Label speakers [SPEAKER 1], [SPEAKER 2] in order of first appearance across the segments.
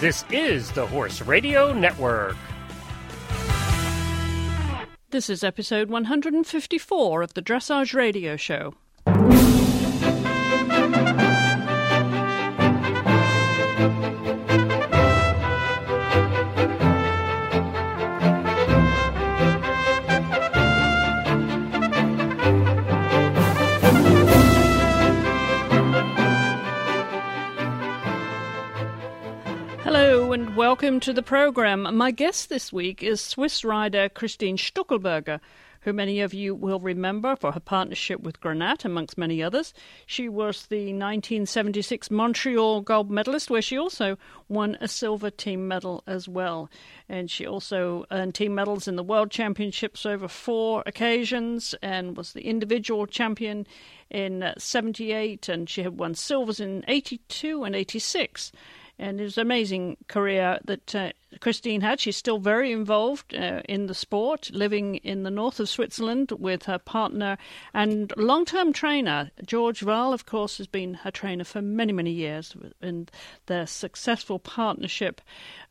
[SPEAKER 1] This is the Horse Radio Network.
[SPEAKER 2] This is episode 154 of the Dressage Radio Show. Welcome to the program. My guest this week is Swiss rider Christine Stuckelberger, who many of you will remember for her partnership with Granat, amongst many others. She was the 1976 Montreal gold medalist, where she also won a silver team medal as well. And she also earned team medals in the World Championships over four occasions and was the individual champion in uh, 78, and she had won silvers in 82 and 86 and it was an amazing career that uh, Christine had. She's still very involved uh, in the sport, living in the north of Switzerland with her partner and long-term trainer George Wahl. Of course, has been her trainer for many, many years, and their successful partnership,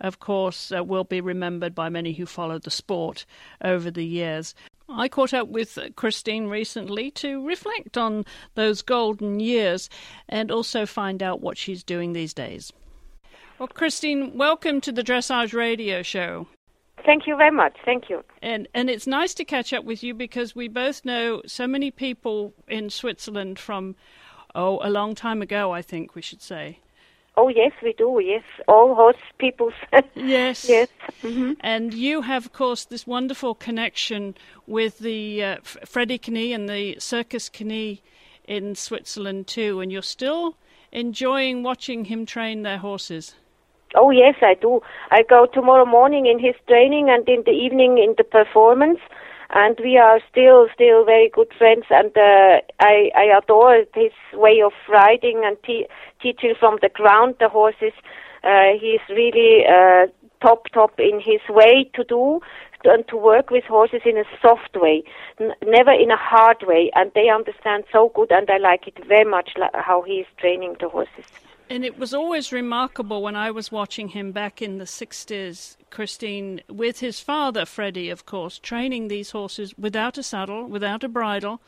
[SPEAKER 2] of course, uh, will be remembered by many who followed the sport over the years. I caught up with Christine recently to reflect on those golden years and also find out what she's doing these days. Well, Christine, welcome to the Dressage Radio Show.
[SPEAKER 3] Thank you very much. Thank you.
[SPEAKER 2] And and it's nice to catch up with you because we both know so many people in Switzerland from oh a long time ago. I think we should say.
[SPEAKER 3] Oh yes, we do. Yes, all horse people.
[SPEAKER 2] yes.
[SPEAKER 3] Yes. Mm-hmm.
[SPEAKER 2] And you have, of course, this wonderful connection with the uh, Freddie Knie and the Circus Knie in Switzerland too, and you're still enjoying watching him train their horses.
[SPEAKER 3] Oh yes, I do. I go tomorrow morning in his training and in the evening in the performance, and we are still still very good friends. And uh, I I adore his way of riding and te- teaching from the ground the horses. Uh, he's really uh, top top in his way to do and to work with horses in a soft way, n- never in a hard way. And they understand so good, and I like it very much how he is training the horses.
[SPEAKER 2] And it was always remarkable when I was watching him back in the 60s, Christine, with his father, Freddie, of course, training these horses without a saddle, without a bridle,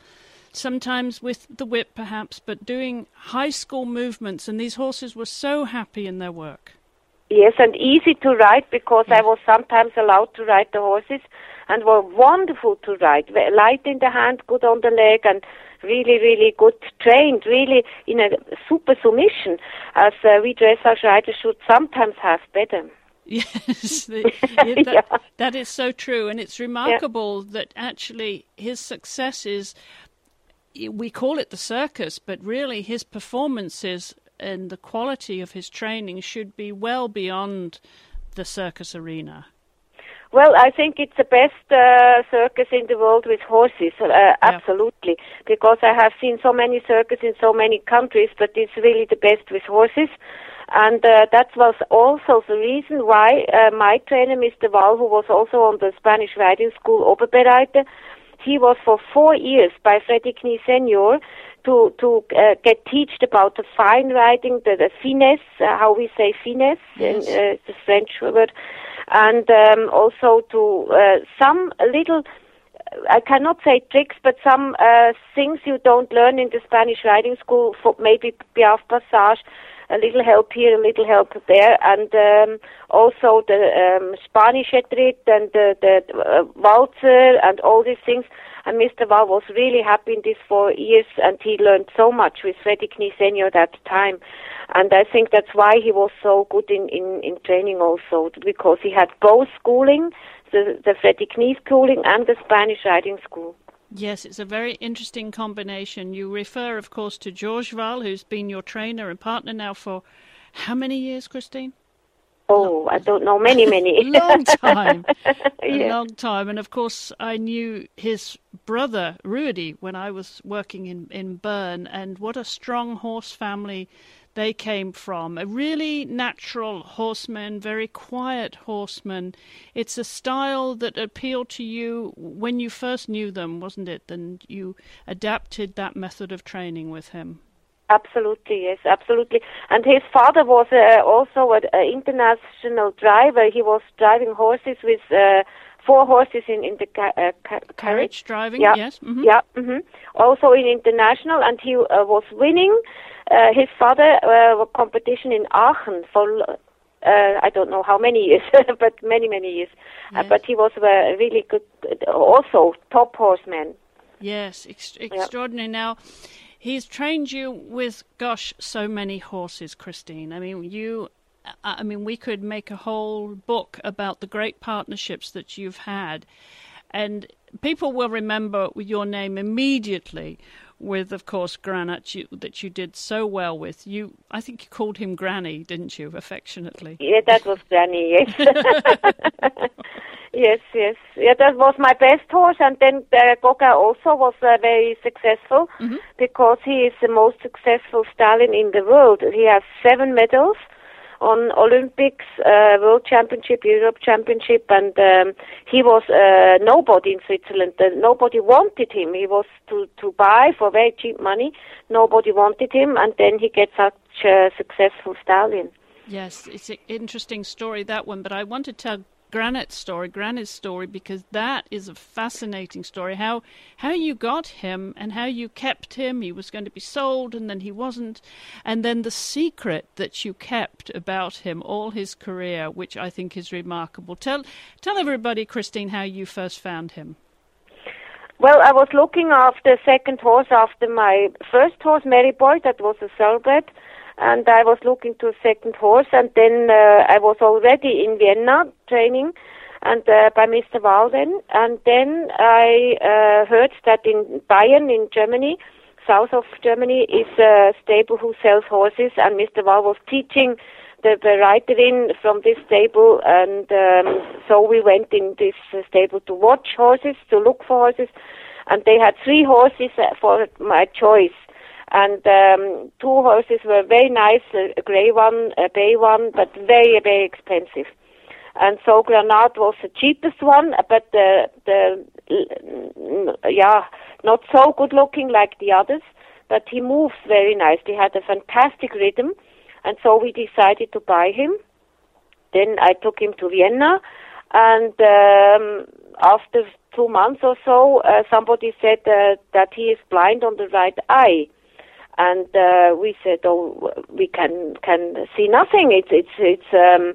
[SPEAKER 2] sometimes with the whip perhaps, but doing high school movements. And these horses were so happy in their work.
[SPEAKER 3] Yes, and easy to ride because I was sometimes allowed to ride the horses and were wonderful to ride. Light in the hand, good on the leg, and really, really good trained, really in a super submission, as uh, we dressage riders should sometimes have better.
[SPEAKER 2] Yes, the, yeah, that, yeah. that is so true, and it's remarkable yeah. that actually his success is. We call it the circus, but really his performances and the quality of his training should be well beyond the circus arena.
[SPEAKER 3] Well, I think it's the best uh, circus in the world with horses, uh, yeah. absolutely. Because I have seen so many circuses in so many countries, but it's really the best with horses. And uh, that was also the reason why uh, my trainer, Mr. Wahl, who was also on the Spanish riding school, Oberbereiter, he was for four years by Freddie Knie Senior to to uh, get taught about the fine riding, the, the finesse, uh, how we say finesse yes. in uh, the French word, and um, also to uh, some little. I cannot say tricks, but some uh, things you don't learn in the Spanish riding school. For maybe Piaffe Passage, a little help here, a little help there, and um, also the um, Spanish Etrit and the, the uh, Walzer and all these things. And Mr. Wahl was really happy in these four years, and he learned so much with Freddie Knie Senior that time. And I think that's why he was so good in, in, in training also, because he had both schooling, the, the Freddie Knie schooling and the Spanish riding school.
[SPEAKER 2] Yes, it's a very interesting combination. You refer, of course, to George Wahl, who's been your trainer and partner now for how many years, Christine?
[SPEAKER 3] Oh, I don't know, many, many.
[SPEAKER 2] A long time. A long time. And of course, I knew his brother, Rudy, when I was working in, in Bern, and what a strong horse family they came from. A really natural horseman, very quiet horseman. It's a style that appealed to you when you first knew them, wasn't it? And you adapted that method of training with him.
[SPEAKER 3] Absolutely, yes, absolutely. And his father was uh, also an international driver. He was driving horses with uh, four horses in, in the ca- uh, ca- carriage.
[SPEAKER 2] Carriage driving,
[SPEAKER 3] Yeah.
[SPEAKER 2] yes. mhm.
[SPEAKER 3] Yeah, hmm also in international, and he uh, was winning. Uh, his father uh, a competition in Aachen for uh, I don't know how many years, but many many years. Uh, but he was a really good, also top horseman.
[SPEAKER 2] Yes, ex- extraordinary. Now, he's trained you with, gosh, so many horses, Christine. I mean, you. I mean, we could make a whole book about the great partnerships that you've had, and people will remember your name immediately. With, of course, Granat you, that you did so well with. You, I think you called him Granny, didn't you, affectionately?
[SPEAKER 3] Yeah, that was Granny. Yes. yes, yes. Yeah, that was my best horse, and then uh, Gauguin also was uh, very successful because he is the most successful stallion in the world. He has seven medals on Olympics, uh, World Championship, Europe Championship, and um, he was uh, nobody in Switzerland. Uh, nobody wanted him. He was to to buy for very cheap money. Nobody wanted him, and then he gets such a successful stallion.
[SPEAKER 2] Yes, it's an interesting story that one, but I want to Granat's story, Granat's story, because that is a fascinating story. How how you got him and how you kept him. He was going to be sold, and then he wasn't, and then the secret that you kept about him all his career, which I think is remarkable. Tell tell everybody, Christine, how you first found him.
[SPEAKER 3] Well, I was looking after a second horse after my first horse, Mary Boy, that was a thoroughbred, and I was looking to a second horse, and then uh, I was already in Vienna training, and uh, by Mr. Walden, and then I uh, heard that in Bayern, in Germany, south of Germany, is a stable who sells horses, and Mr. Wahl was teaching the, the reiterin from this stable, and um, so we went in this stable to watch horses, to look for horses, and they had three horses uh, for my choice. And um, two horses were very nice, a, grey one, a bay one, but very, very expensive. And so Granat was the cheapest one, but the, the mm, yeah, not so good looking like the others, but he moves very nice. He had a fantastic rhythm, and so we decided to buy him. Then I took him to Vienna, and um, after two months or so, uh, somebody said uh, that he is blind on the right eye, and uh, we said, "Oh, we can can see nothing. It's it's it's um,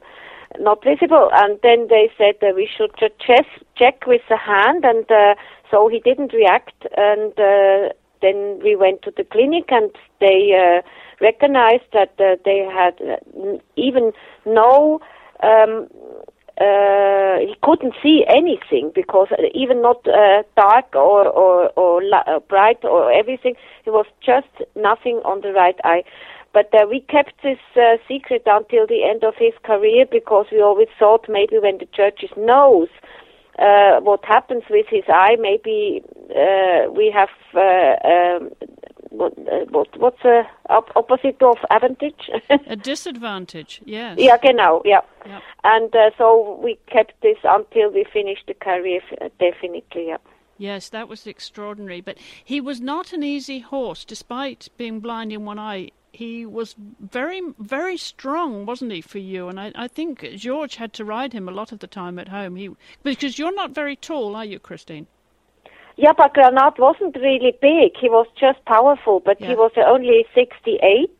[SPEAKER 3] not visible." And then they said that we should just check check with the hand, and uh, so he didn't react, and uh, then we went to the clinic, and they uh, recognized that uh, they had uh, even no. Um, uh, he couldn't see anything because uh, even not uh, dark or or or li- uh, bright or everything, it was just nothing on the right eye. But uh, we kept this uh, secret until the end of his career because we always thought maybe when the churches knows uh, what happens with his eye, maybe uh, we have uh, um, what, uh, what what's the op- opposite of advantage?
[SPEAKER 2] A disadvantage, yes.
[SPEAKER 3] yeah, genau, yeah.
[SPEAKER 2] Yeah.
[SPEAKER 3] And uh, so we kept this until we finished the career, uh, definitely, yeah.
[SPEAKER 2] Yes, that was extraordinary. But he was not an easy horse, despite being blind in one eye. He was very, very strong, wasn't he, for you? And I, I think George had to ride him a lot of the time at home. He because you're not very tall, are you, Christine?
[SPEAKER 3] Yeah, but Granat wasn't really big. He was just powerful, but he was only 68.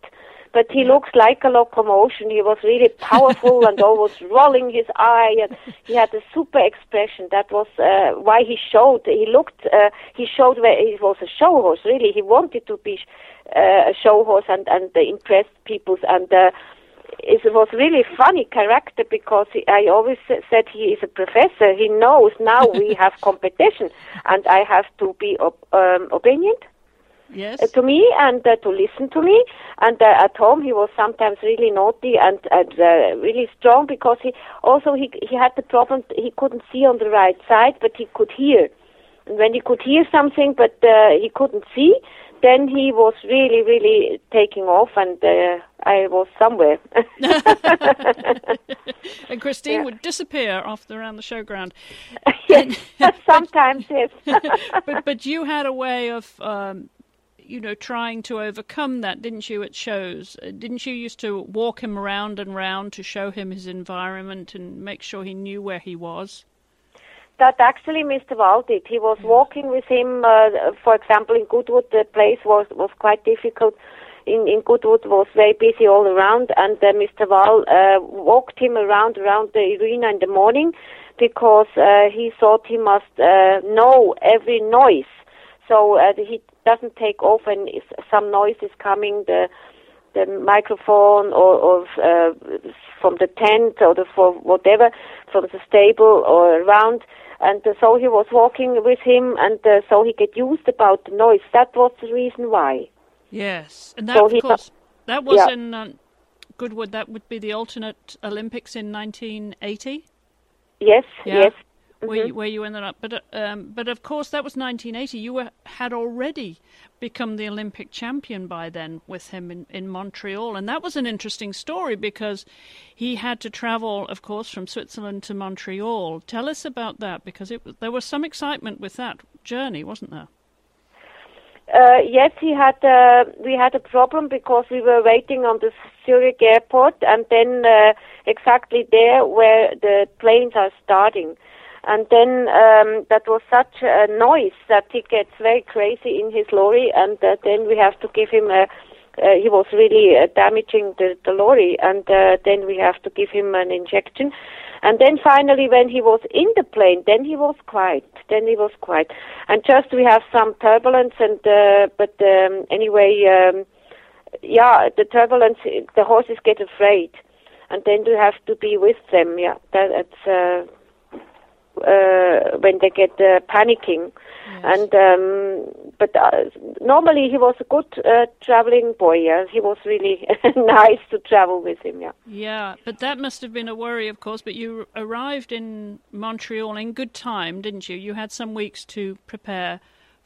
[SPEAKER 3] But he looks like a locomotion. He was really powerful and always rolling his eye, and he had a super expression. That was uh, why he showed. He looked. Uh, he showed where he was a show horse. Really, he wanted to be uh, a show horse and and uh, impress people. And uh, it was really funny character because he, I always said he is a professor. He knows now we have competition, and I have to be ob- um, obedient
[SPEAKER 2] Yes.
[SPEAKER 3] uh, to me and uh, to listen to me. And uh, at home, he was sometimes really naughty and, and uh, really strong because he also he he had the problem he couldn't see on the right side, but he could hear. And when he could hear something, but uh, he couldn't see, then he was really really taking off, and uh, I was somewhere.
[SPEAKER 2] and Christine
[SPEAKER 3] Yeah.
[SPEAKER 2] would disappear off the, around the showground.
[SPEAKER 3] yes, sometimes yes.
[SPEAKER 2] but but you had a way of um, you know, trying to overcome that, didn't you? At shows, uh, didn't you used to walk him around and round to show him his environment and make sure he knew where he was?
[SPEAKER 3] That actually Mr. Wahl did. He was walking with him. Uh, for example, in Goodwood, the place was was quite difficult. In, in Goodwood was very busy all around, and uh, Mr. Wahl uh, walked him around around the arena in the morning because uh, he thought he must uh, know every noise, so uh, he doesn't take off when if some noise is coming. The the microphone or, or uh, from the tent or the, for whatever from the stable or around and uh, so he was walking with him and uh, so he get used about the noise that was the reason why
[SPEAKER 2] yes and that so of course that was yeah. in uh, goodwood that would be the alternate olympics in 1980
[SPEAKER 3] Yes, yeah. yes.
[SPEAKER 2] Mm-hmm. Where, you, where you ended up, but um, but of course that was 1980. You were, had already become the Olympic champion by then with him in, in Montreal, and that was an interesting story because he had to travel, of course, from Switzerland to Montreal. Tell us about that because it, there was some excitement with that journey, wasn't there?
[SPEAKER 3] Uh, yes, he had. Uh, we had a problem because we were waiting on the Zurich airport, and then uh, exactly there where the planes are starting, and then um, that was such a noise that he gets very crazy in his lorry, and uh, then we have to give him a. Uh, he was really uh, damaging the, the lorry, and then we have to give him an injection and then finally, when he was in the plane, then he was quiet. Then he was quiet. And just we have some turbulence, and uh, but um, anyway, um, yeah, the turbulence, the horses get afraid, and then you have to be with them. Yeah, that, that's. Uh, uh, when they get uh, panicking. Yes. And um, but uh, normally he was a good uh, traveling boy. Yeah, he was really nice to travel with him. Yeah.
[SPEAKER 2] Yeah, but that must have been a worry, of course. But you arrived in Montreal in good time, didn't you? You had some weeks to prepare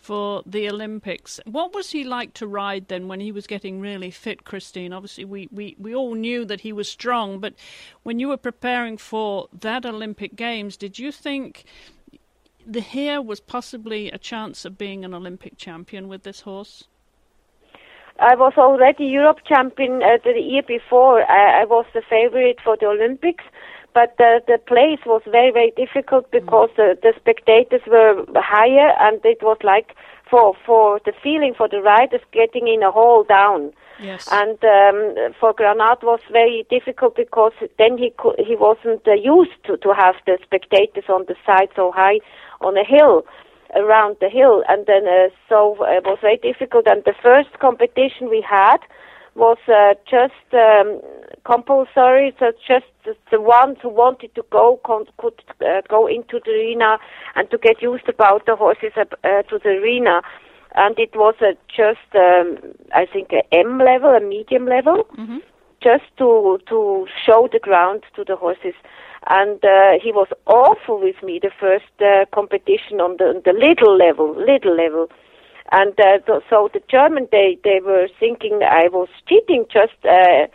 [SPEAKER 2] for the Olympics. What was he like to ride then when he was getting really fit, Christine? Obviously, we, we, we all knew that he was strong, but when you were preparing for that Olympic Games, did you think the here was possibly a chance of being an Olympic champion with this horse?
[SPEAKER 3] I was already Europe champion uh, the year before. I, I was the favorite for the Olympics but the, the place was very, very difficult because mm. the, the spectators were higher and it was like for, for the feeling for the riders getting in a hole down.
[SPEAKER 2] Yes.
[SPEAKER 3] And um, for Granat was very difficult because then he co- he wasn't uh, used to, to have the spectators on the side so high on a hill around the hill and then uh, so uh, it was very difficult and the first competition we had was uh, just um, compulsory. So just the ones who wanted to go con- could uh, go into the arena and to get used about the horses uh, to the arena. And it was uh, just, um, I think, a M level, a medium level, mm-hmm. just to to show the ground to the horses. And uh, he was awful with me the first uh, competition on the, on the little level, little level. And uh, so the German, they, they were thinking I was cheating, just uh,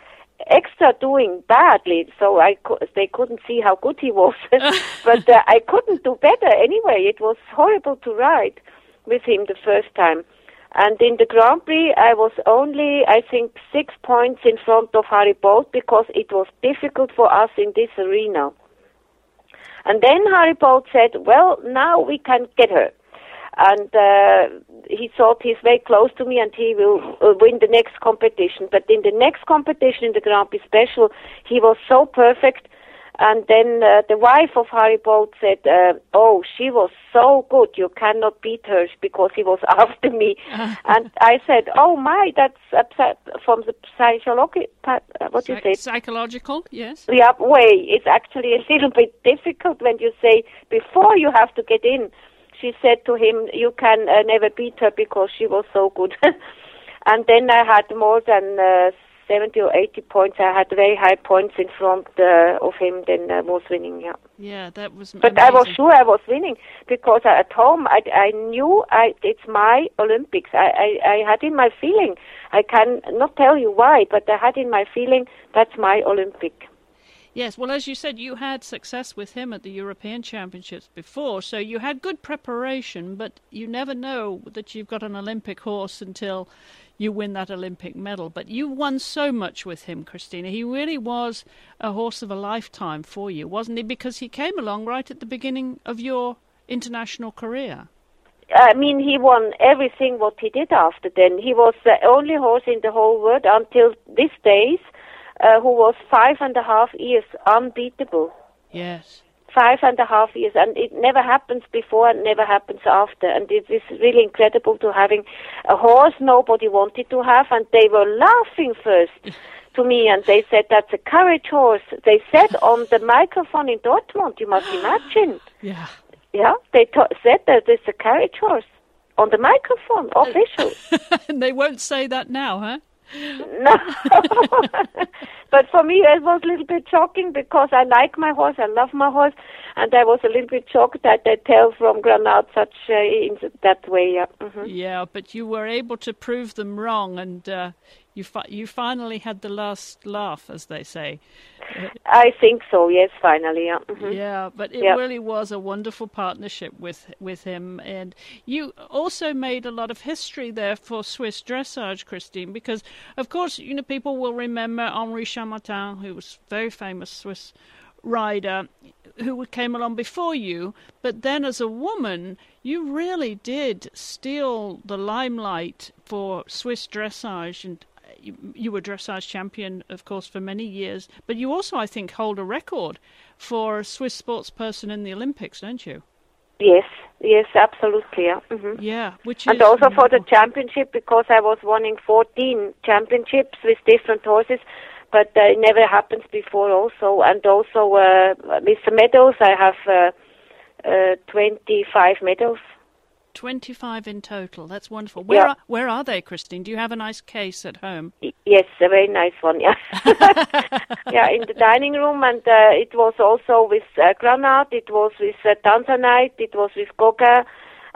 [SPEAKER 3] extra doing badly. So I co- they couldn't see how good he was. but uh, I couldn't do better anyway. It was horrible to ride with him the first time. And in the Grand Prix, I was only, I think, six points in front of Harry Boldt because it was difficult for us in this arena. And then Harry Boldt said, well, now we can get her and uh, he thought he's very close to me and he will uh, win the next competition. But in the next competition, in the Grand Prix Special, he was so perfect. And then uh, the wife of Harry Boldt said, uh, "Oh, she was so good. You cannot beat her because he was after me." and I said, "Oh my, that's upset from the psychological. Uh, what do you say?
[SPEAKER 2] Psychological, yes.
[SPEAKER 3] Yeah, way. It's actually a little bit difficult when you say before you have to get in she said to him, "You can uh, never beat her because she was so good." and then I had more than uh, 70 or 80 points. I had very high points in front uh, of him. Then I was winning. Yeah.
[SPEAKER 2] Yeah, that was.
[SPEAKER 3] But
[SPEAKER 2] amazing.
[SPEAKER 3] I was sure I was winning because at home I, I knew I it's my Olympics. I, I I had in my feeling. I can not tell you why, but I had in my feeling that's my Olympic.
[SPEAKER 2] Yes, well, as you said, you had success with him at the European Championships before, so you had good preparation, but you never know that you've got an Olympic horse until you win that Olympic medal. But you won so much with him, Christina. He really was a horse of a lifetime for you, wasn't he? Because he came along right at the beginning of your international career.
[SPEAKER 3] I mean, he won everything what he did after then. He was the only horse in the whole world until these days uh, who was five and a half years unbeatable.
[SPEAKER 2] Yes.
[SPEAKER 3] Five and a half years, and it never happens before and never happens after. And it is really incredible to having a horse nobody wanted to have, and they were laughing first to me, and they said that's a courage horse. They said on the microphone in Dortmund, you must imagine.
[SPEAKER 2] Yeah.
[SPEAKER 3] Yeah, they t- said that it's a carriage horse on the microphone, official.
[SPEAKER 2] and they won't say that now, huh?
[SPEAKER 3] No. but for me, it was a little bit shocking because I like my horse, I love my horse, and I was a little bit shocked that they tell from Granada such uh, in that way. Yeah. Mm-hmm.
[SPEAKER 2] Yeah, but you were able to prove them wrong, and uh, you fi- you finally had the last laugh, as they say.
[SPEAKER 3] I think so. Yes, finally. Yeah. Mm-hmm.
[SPEAKER 2] Yeah, but it
[SPEAKER 3] Yep.
[SPEAKER 2] really was a wonderful partnership with with him, and you also made a lot of history there for Swiss dressage, Christine, because of course you know people will remember Henri Chammartin, who was a very famous Swiss rider who came along before you, but then as a woman, you really did steal the limelight for Swiss dressage and you, you were dressage champion, of course, for many years, but you also, I think, hold a record for a Swiss sports person in the Olympics, don't you?
[SPEAKER 3] Yes. Yes, absolutely. Yeah. hmm
[SPEAKER 2] Yeah, which
[SPEAKER 3] And also for the championship because I was winning 14 championships with different horses, but uh, it never happens before also. And also uh, with the medals, I have uh, uh, 25 medals.
[SPEAKER 2] 25 in total. That's wonderful. Where
[SPEAKER 3] Yeah.
[SPEAKER 2] are, where are they, Christine? Do you have a nice case at home?
[SPEAKER 3] Yes, a very nice one. Yeah, yeah, in the dining room, and uh, it was also with uh, Granat. It was with uh, Tanzanite. It was with Gauguin,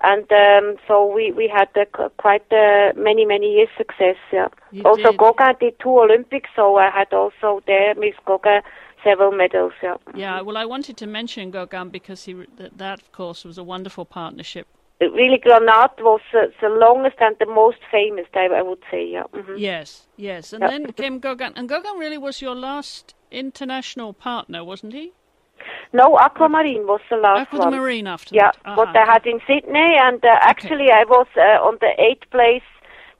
[SPEAKER 3] and um, so we we had uh, quite uh, many many years success. Yeah.
[SPEAKER 2] You
[SPEAKER 3] also
[SPEAKER 2] did.
[SPEAKER 3] Gauguin did two Olympics, so I had also there with Gauguin several medals. Yeah.
[SPEAKER 2] Yeah, well, I wanted to mention Gauguin because he that, that, of course, was a wonderful partnership.
[SPEAKER 3] Really, Granat was uh, the longest and the most famous. I, I would say. Yeah. hmm
[SPEAKER 2] Yes, yes. And
[SPEAKER 3] Yeah.
[SPEAKER 2] then came Gauguin. And Gauguin really was your last international partner, wasn't he?
[SPEAKER 3] No, Aquamarine was the last
[SPEAKER 2] Aqua
[SPEAKER 3] one.
[SPEAKER 2] the Marine after
[SPEAKER 3] Yeah,
[SPEAKER 2] that.
[SPEAKER 3] what
[SPEAKER 2] Uh-huh.
[SPEAKER 3] I had in Sydney, and uh, actually I was uh, on the eighth place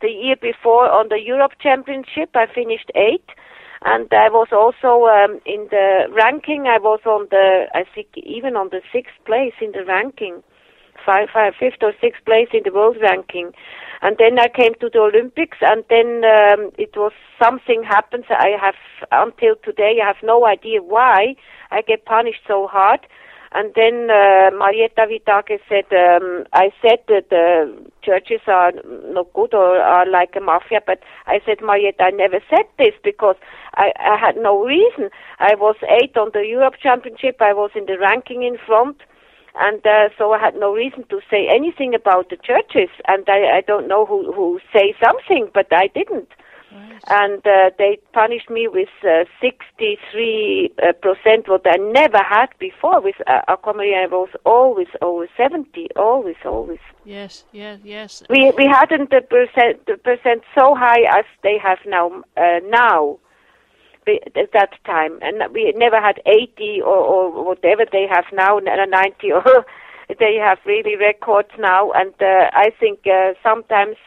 [SPEAKER 3] the year before on the Europe Championship. I finished eighth, and I was also um, in the ranking. I was on the, I think, even on the sixth place in the ranking, five, five, fifth or sixth place in the world ranking. And then I came to the Olympics, and then um, it was something happens. I have until today, I have no idea why I get punished so hard. And then uh, Marietta Withages said, um, I said that the churches are not good or are like a mafia, but I said, Marietta, I never said this because I, I had no reason. I was eighth on the Europe Championship. I was in the ranking in front. And uh, so I had no reason to say anything about the churches. And I, I don't know who, who say something, but I didn't
[SPEAKER 2] Right.
[SPEAKER 3] and uh, they punished me with uh, 63 uh, percent, what I never had before. With uh, Aquamarine, I was always over 70, always, always.
[SPEAKER 2] Yes, yes, yes.
[SPEAKER 3] We we hadn't the percent the percent so high as they have now uh, now. At that time, and we never had 80 or, or whatever they have now, n- 90 or they have really records now. And uh, I think uh, sometimes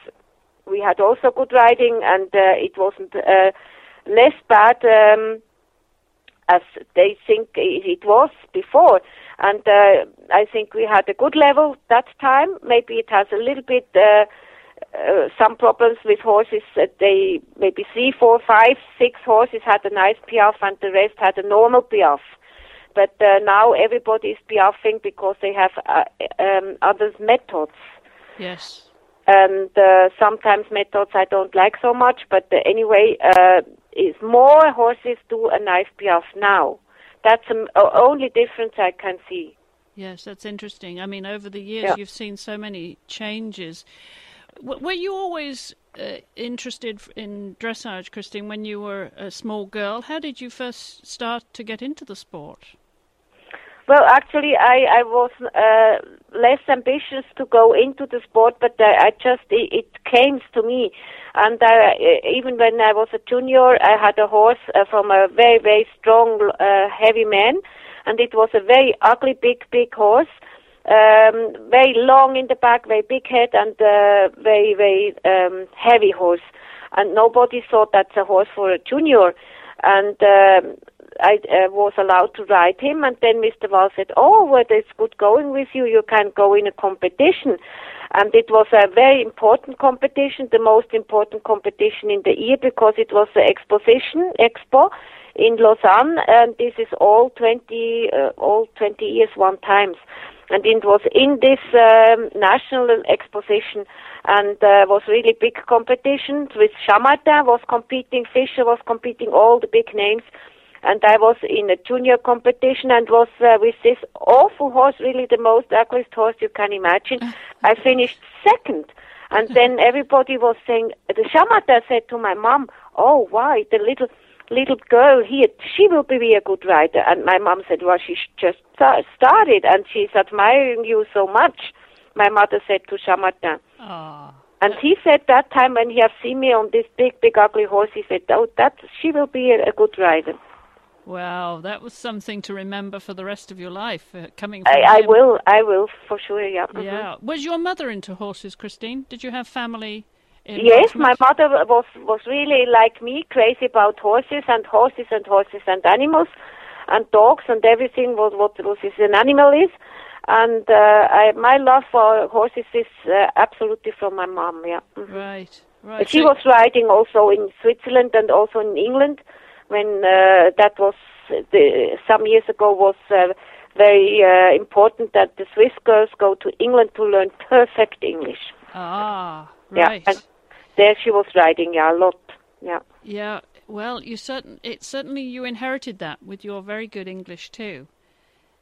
[SPEAKER 3] we had also good riding, and uh, it wasn't uh, less bad um, as they think it it was before. And uh, I think we had a good level that time. Maybe it has a little bit uh, some problems with horses. That they maybe three, four, five, six horses had a nice piaffe, and the rest had a normal piaffe. But uh, now everybody is piaffing because they have uh, um, other methods
[SPEAKER 2] Yes.
[SPEAKER 3] and uh, sometimes methods I don't like so much. But uh, anyway, uh, is more horses do a nice piaffe now. That's the only difference I can see.
[SPEAKER 2] Yes, that's interesting. I mean, over the years,
[SPEAKER 3] Yeah.
[SPEAKER 2] you've seen so many changes. Were you always uh, interested in dressage, Christine, when you were a small girl? How did you first start to get into the sport?
[SPEAKER 3] Well, actually, I, I was uh, less ambitious to go into the sport, but I, I just it, it came to me, and I, even when I was a junior, I had a horse uh, from a very very strong uh, heavy man, and it was a very ugly big big horse, um, very long in the back, very big head, and uh, very very um, heavy horse, and nobody thought that's a horse for a junior, and. Um, I uh, was allowed to ride him, and then Mr. Wahl said, "Oh, well, it's good going with you. You can go in a competition." And it was a very important competition, the most important competition in the year because it was the exposition expo in Lausanne, and this is all 20 uh, all 20 years one times. And it was in this um, national exposition, and uh, was really big competition with Chammartin was competing, Fischer was competing, all the big names and I was in a junior competition and was uh, with this awful horse, really the most ugliest horse you can imagine. I finished second. And then everybody was saying, the Chammartin said to my mom, oh, why, the little little girl here, she will be a good rider. And my mom said, well, she just started and she's admiring you so much. My mother said to Chammartin.
[SPEAKER 2] Ah.
[SPEAKER 3] And he said that time when he have seen me on this big, big, ugly horse, he said, oh, that, she will be a, a good rider.
[SPEAKER 2] Wow, that was something to remember for the rest of your life. Uh, coming from
[SPEAKER 3] I, I will, I will for sure. Yeah. mhm.
[SPEAKER 2] Yeah. Was your mother into horses, Christine? Did you have family?
[SPEAKER 3] Yes, my mother was was really like me, crazy about horses and horses and horses and animals, and dogs and everything. What what was is an animal is, and uh, I, my love for horses is uh, absolutely from my mom. Yeah. mhm.
[SPEAKER 2] Right. Right.
[SPEAKER 3] She
[SPEAKER 2] so-
[SPEAKER 3] was riding also in Switzerland and also in England when uh, that was the, some years ago was uh, very uh, important that the Swiss girls go to England to learn perfect English.
[SPEAKER 2] Ah.
[SPEAKER 3] Yeah,
[SPEAKER 2] Right.
[SPEAKER 3] and there she was riding yeah, a lot. Yeah.
[SPEAKER 2] Yeah, well, you certain it certainly you inherited that with your very good English too.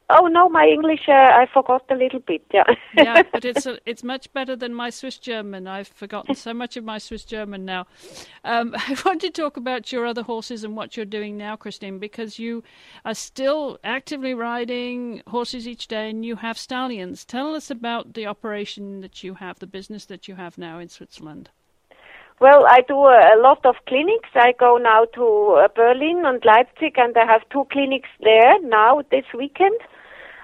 [SPEAKER 3] Oh no, my English uh, I forgot a little bit. Yeah.
[SPEAKER 2] Yeah, but it's a, it's much better than my Swiss German. I've forgotten so much of my Swiss German now. Um, I want to talk about your other horses and what you're doing now, Christine, because you are still actively riding horses each day, and you have stallions. Tell us about the operation that you have, the business that you have now in Switzerland.
[SPEAKER 3] Well, I do a, a lot of clinics. I go now to uh, Berlin and Leipzig, and I have two clinics there now this weekend.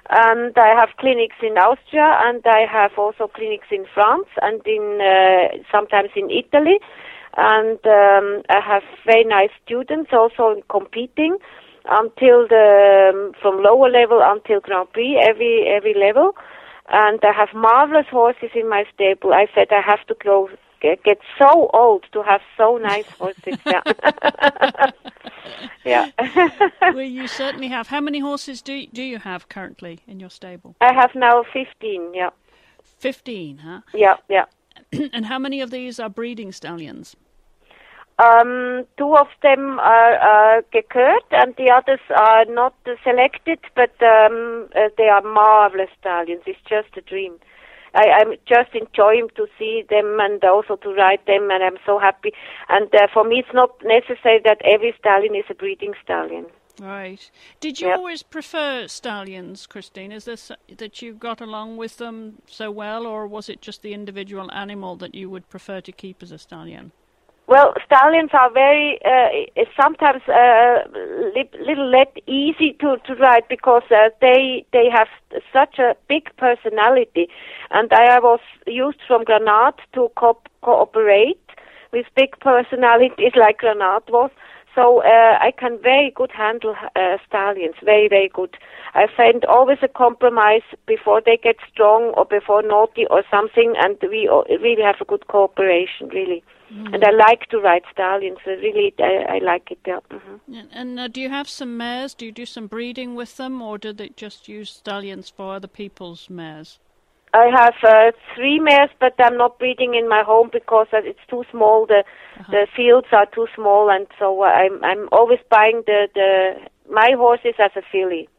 [SPEAKER 3] And I have clinics in Austria, and I have also clinics in France and in uh, sometimes in Italy. And um, I have very nice students also competing until the um, from lower level until Grand Prix every every level. And I have marvelous horses in my stable. I said I have to grow get, get so old to have so nice horses. Yeah. yeah.
[SPEAKER 2] well, you certainly have. How many horses do do you have currently in your stable?
[SPEAKER 3] I have now 15. Yeah.
[SPEAKER 2] Fifteen, huh?
[SPEAKER 3] Yeah. Yeah.
[SPEAKER 2] and how many of these are breeding stallions?
[SPEAKER 3] Um, two of them are uh, gekürt and the others are not uh, selected, but um, uh, they are marvelous stallions. It's just a dream. I, I'm just enjoying to see them and also to ride them, and I'm so happy. And uh, for me, it's not necessary that every stallion is a breeding stallion.
[SPEAKER 2] Right. Did you
[SPEAKER 3] Yep.
[SPEAKER 2] always prefer stallions, Christine? Is this that you got along with them so well, or was it just the individual animal that you would prefer to keep as a stallion?
[SPEAKER 3] Well, stallions are very uh, sometimes uh, li- little let easy to, to ride because uh, they they have such a big personality, and I was used from Granat to co- cooperate with big personalities like Granat was. So uh, I can very good handle uh, stallions, very very good. I find always a compromise before they get strong or before naughty or something, and we o- really have a good cooperation, really. And I like to ride stallions. I really, I, I like it. Yeah. hmm
[SPEAKER 2] And, and uh, do you have some mares? Do you do some breeding with them, or do they just use stallions for other people's mares?
[SPEAKER 3] I have uh, three mares, but I'm not breeding in my home because uh, it's too small. The the fields are too small, and so I'm I'm always buying the the my horses as a filly.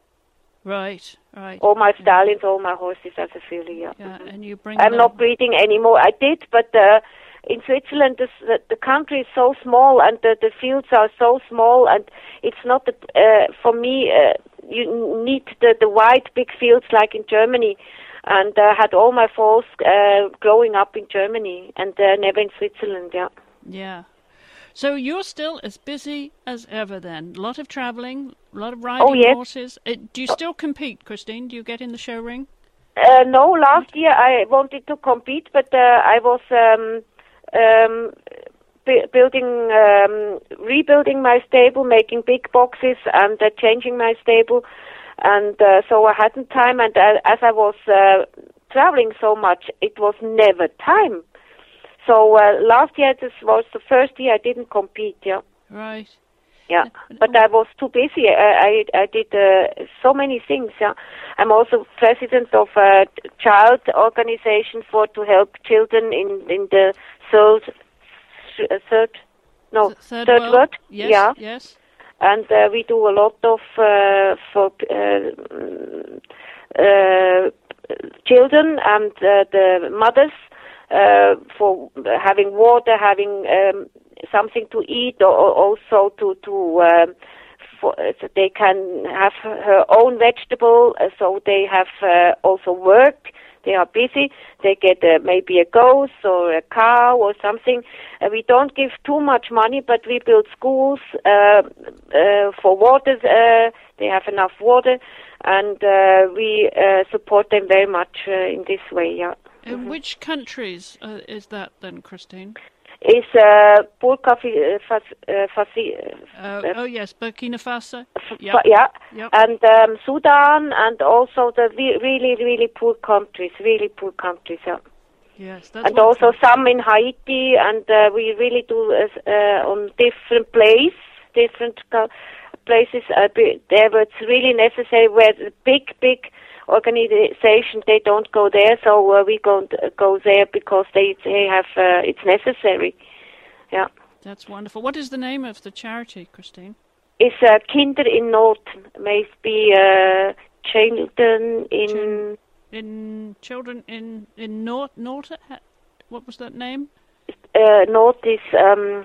[SPEAKER 2] Right, Right.
[SPEAKER 3] All my stallions, all my horses as a filly. Yeah.
[SPEAKER 2] Yeah, and you bring
[SPEAKER 3] I'm
[SPEAKER 2] them-
[SPEAKER 3] not breeding anymore. I did, but uh, in Switzerland, this, the, the country is so small and the, the fields are so small, and it's not the, uh, for me. Uh, you need the the wide big fields like in Germany, and I had all my falls uh, growing up in Germany and uh, never in Switzerland. Yeah.
[SPEAKER 2] Yeah. So you're still as busy as ever then. A lot of traveling, a lot of riding
[SPEAKER 3] Oh, yes.
[SPEAKER 2] horses. Uh, do you still compete, Christine? Do you get in the show ring?
[SPEAKER 3] Uh, no, last year I wanted to compete, but uh, I was um, um, bu- building, um, rebuilding my stable, making big boxes, and uh, changing my stable, and uh, so I hadn't time. And uh, as I was uh, traveling so much, it was never time. So uh, last year this was the first year I didn't compete. Yeah.
[SPEAKER 2] Right.
[SPEAKER 3] Yeah, but I was too busy. I I, I did uh, so many things. Yeah, I'm also president of a child organization for to help children in in the third third no
[SPEAKER 2] Th- third,
[SPEAKER 3] third
[SPEAKER 2] world?
[SPEAKER 3] world.
[SPEAKER 2] Yes.
[SPEAKER 3] Yeah,
[SPEAKER 2] Yes.
[SPEAKER 3] and uh, we do a lot of uh, for uh, uh, children and uh, the mothers uh, for having water, having um, something to eat, or, or also to to um, for, so they can have her own vegetable, so they have uh, also work. They are busy. They get uh, maybe a goat or a cow or something. Uh, we don't give too much money, but we build schools uh, uh, for water. Uh, they have enough water, and uh, we uh, support them very much uh, in this way. Yeah.
[SPEAKER 2] In which countries uh, is that then, Christine?
[SPEAKER 3] Is uh, Fi- uh, uh,
[SPEAKER 2] Uh, oh yes, Burkina Faso. Yep.
[SPEAKER 3] yeah,
[SPEAKER 2] Yep.
[SPEAKER 3] and um, Sudan, and also the re- really, really poor countries, really poor countries. Yeah.
[SPEAKER 2] Yes, that's
[SPEAKER 3] and also some in Haiti, and uh, we really do uh, uh, on different place, different places. Uh, there, it's really necessary. Where the big, big organization they don't go there, so uh, we go go there because they they have uh, it's necessary. Yeah,
[SPEAKER 2] That's wonderful. What is the name of the charity, Christine?
[SPEAKER 3] it's uh, Kinder in Not, maybe uh, children in.
[SPEAKER 2] In children in in Nort Nort. What was that name?
[SPEAKER 3] uh, is. Um,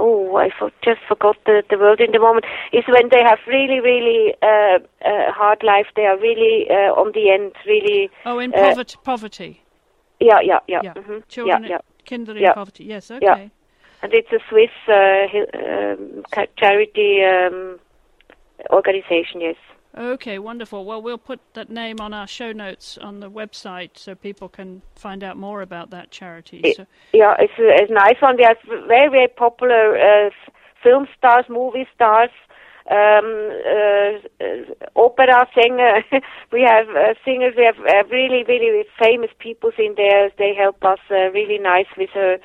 [SPEAKER 3] oh, I for, just forgot the, the word in the moment. Is when they have really, really uh, uh, hard life. They are really uh, on the end. Really.
[SPEAKER 2] Oh, in
[SPEAKER 3] Uh,
[SPEAKER 2] poverty. poverty.
[SPEAKER 3] Yeah, yeah, yeah.
[SPEAKER 2] Yeah.
[SPEAKER 3] mhm,
[SPEAKER 2] Children.
[SPEAKER 3] yeah, yeah.
[SPEAKER 2] Kinder in
[SPEAKER 3] Yeah.
[SPEAKER 2] poverty. Yes. Okay.
[SPEAKER 3] And it's a Swiss uh, um, charity um, organization. Yes.
[SPEAKER 2] Okay, wonderful. Well, we'll put that name on our show notes on the website so people can find out more about that charity.
[SPEAKER 3] It-
[SPEAKER 2] So,
[SPEAKER 3] Yeah, it's a, it's a nice one. We have very, very popular uh, film stars, movie stars, um, uh, uh, opera singer. we have uh, singers. We have uh, really, really famous people in there. They help us uh, really nice with her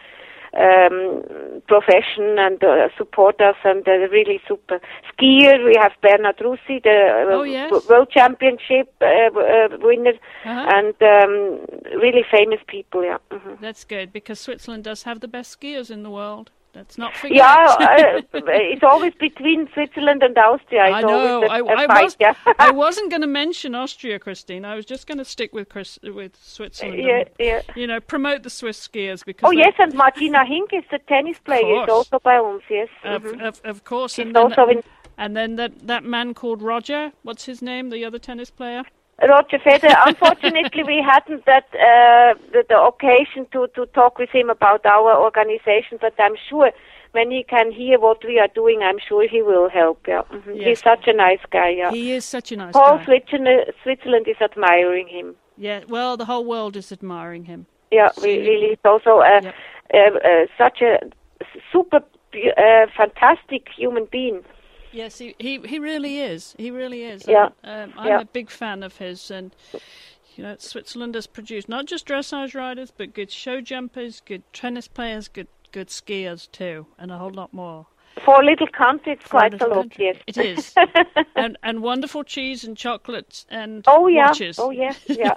[SPEAKER 3] um, profession and uh, support us, and uh, really super. Skier, we have Bernhard Russi, the uh,
[SPEAKER 2] Oh, yes.
[SPEAKER 3] world championship uh, uh, winner,
[SPEAKER 2] Uh-huh.
[SPEAKER 3] and um, really famous people. Yeah. hmm
[SPEAKER 2] that's good because Switzerland does have the best skiers in the world. Let's not forget.
[SPEAKER 3] Yeah, uh, it's always between Switzerland and Austria. It's
[SPEAKER 2] I know.
[SPEAKER 3] A,
[SPEAKER 2] I,
[SPEAKER 3] a
[SPEAKER 2] I
[SPEAKER 3] fight,
[SPEAKER 2] was.
[SPEAKER 3] yeah.
[SPEAKER 2] I wasn't going to mention Austria, Christine. I was just going to stick with Chris, with Switzerland.
[SPEAKER 3] yeah,
[SPEAKER 2] and,
[SPEAKER 3] yeah.
[SPEAKER 2] You know, promote the Swiss skiers because.
[SPEAKER 3] Oh yes, and Martina Hingis is the tennis player. Is also by us. Yes.
[SPEAKER 2] Of,
[SPEAKER 3] mhm.
[SPEAKER 2] of, of course,
[SPEAKER 3] She's
[SPEAKER 2] and then,
[SPEAKER 3] also in
[SPEAKER 2] and then that, that man called Roger. What's his name? The other tennis player.
[SPEAKER 3] Roger Federer. Unfortunately, we hadn't that uh, the, the occasion to to talk with him about our organization, but I'm sure. When he can hear what we are doing, I'm sure he will help. Yeah, mhm.
[SPEAKER 2] Yes.
[SPEAKER 3] he's such a nice guy. Yeah,
[SPEAKER 2] He is such a nice
[SPEAKER 3] whole
[SPEAKER 2] guy.
[SPEAKER 3] Switzerland, Switzerland is admiring him.
[SPEAKER 2] Yeah. Well, the whole world is admiring him.
[SPEAKER 3] Yeah, we really. It's also uh, uh, uh, such a super, uh, fantastic human being.
[SPEAKER 2] Yes, he, he he really is. He really is.
[SPEAKER 3] Yeah.
[SPEAKER 2] Um, I'm
[SPEAKER 3] Yeah.
[SPEAKER 2] a big fan of his, and you know, Switzerland has produced not just dressage riders, but good show jumpers, good tennis players, good good skiers too, and a whole lot more.
[SPEAKER 3] For a little country, it's
[SPEAKER 2] For
[SPEAKER 3] quite a, lot.
[SPEAKER 2] country.
[SPEAKER 3] Yes,
[SPEAKER 2] It is. and and wonderful cheese and chocolates and
[SPEAKER 3] Oh yeah,
[SPEAKER 2] watches.
[SPEAKER 3] oh yeah, yeah.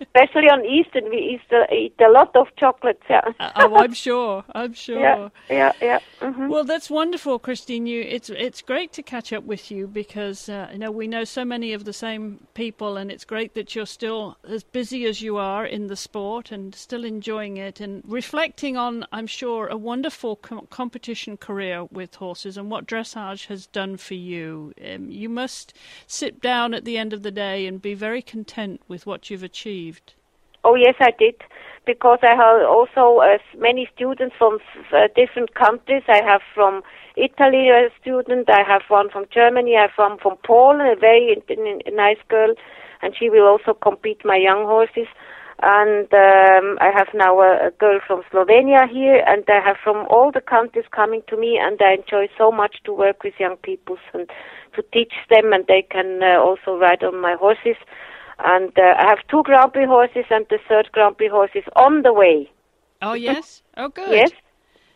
[SPEAKER 3] Especially on Easter, we eat a, eat a lot of chocolates. Yeah,
[SPEAKER 2] oh, I'm sure. I'm sure.
[SPEAKER 3] yeah, yeah, yeah. hmm
[SPEAKER 2] Well, that's wonderful, Christine. You, it's it's great to catch up with you because uh, you know we know so many of the same people, and it's great that you're still as busy as you are in the sport and still enjoying it and reflecting on, I'm sure, a wonderful com- competition career with horses and what dressage has done for you. Um, you must sit down at the end of the day and be very content with what you've achieved.
[SPEAKER 3] Oh yes, I did, because I have also uh, many students from uh, different countries. I have from Italy a student. I have one from Germany. I have one from Poland, a very nice girl, and she will also compete my young horses. And um, I have now a, a girl from Slovenia here, and I have from all the countries coming to me, and I enjoy so much to work with young people and to teach them, and they can uh, also ride on my horses. And uh, I have two Grand Prix horses, and the third Grand Prix horse is on the way.
[SPEAKER 2] Oh yes. Oh good.
[SPEAKER 3] Yes,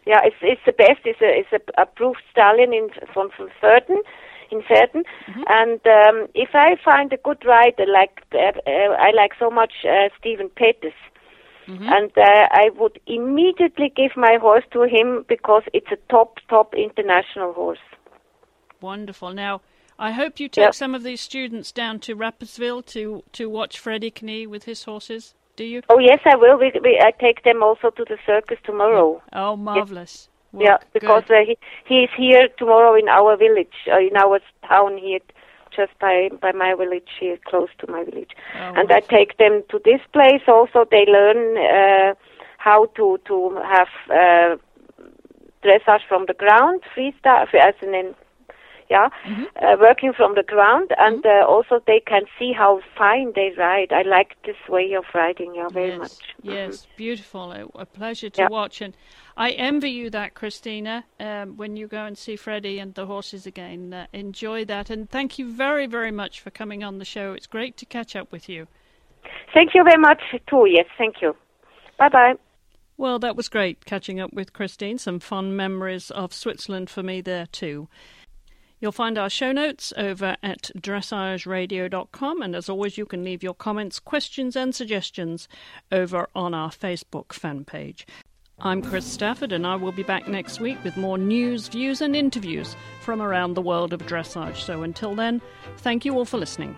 [SPEAKER 3] yeah, it's it's the best. It's a it's a approved stallion in from from Verden, in Verden. And um, if I find a good rider, like uh, uh, I like so much uh, Steffen Peters, and uh, I would immediately give my horse to him because it's a top top international horse.
[SPEAKER 2] Wonderful. Now, I hope you take
[SPEAKER 3] Yep.
[SPEAKER 2] some of these students down to Rapperswil to, to watch Fredy Knie with his horses. Do you?
[SPEAKER 3] Oh yes, I will. We, we I take them also to the circus tomorrow.
[SPEAKER 2] Oh, marvelous.
[SPEAKER 3] Yeah, because uh, he he is here tomorrow in our village, uh, in our town here, just by by my village here, close to my village.
[SPEAKER 2] Oh,
[SPEAKER 3] and I take them to this place. Also, they learn uh, how to to have uh, dressage from the ground, freestyle, as in, in yeah,
[SPEAKER 2] Mm-hmm.
[SPEAKER 3] uh, working from the ground, and uh, also they can see how fine they ride. I like this way of riding, yeah, very
[SPEAKER 2] yes,
[SPEAKER 3] much.
[SPEAKER 2] Yes, beautiful. A, a pleasure to
[SPEAKER 3] Yeah.
[SPEAKER 2] watch. And I envy you that, Christina, um, when you go and see Fredy and the horses again. Uh, enjoy that. And thank you very, very much for coming on the show. It's great to catch up with you.
[SPEAKER 3] Thank you very much too. Yes, thank you. Bye bye.
[SPEAKER 2] Well, that was great catching up with Christine. Some fun memories of Switzerland for me there too. You'll find our show notes over at dressageradio.com, and as always, you can leave your comments, questions, and suggestions over on our Facebook fan page. I'm Chris Stafford, and I will be back next week with more news, views, and interviews from around the world of dressage. So until then, thank you all for listening.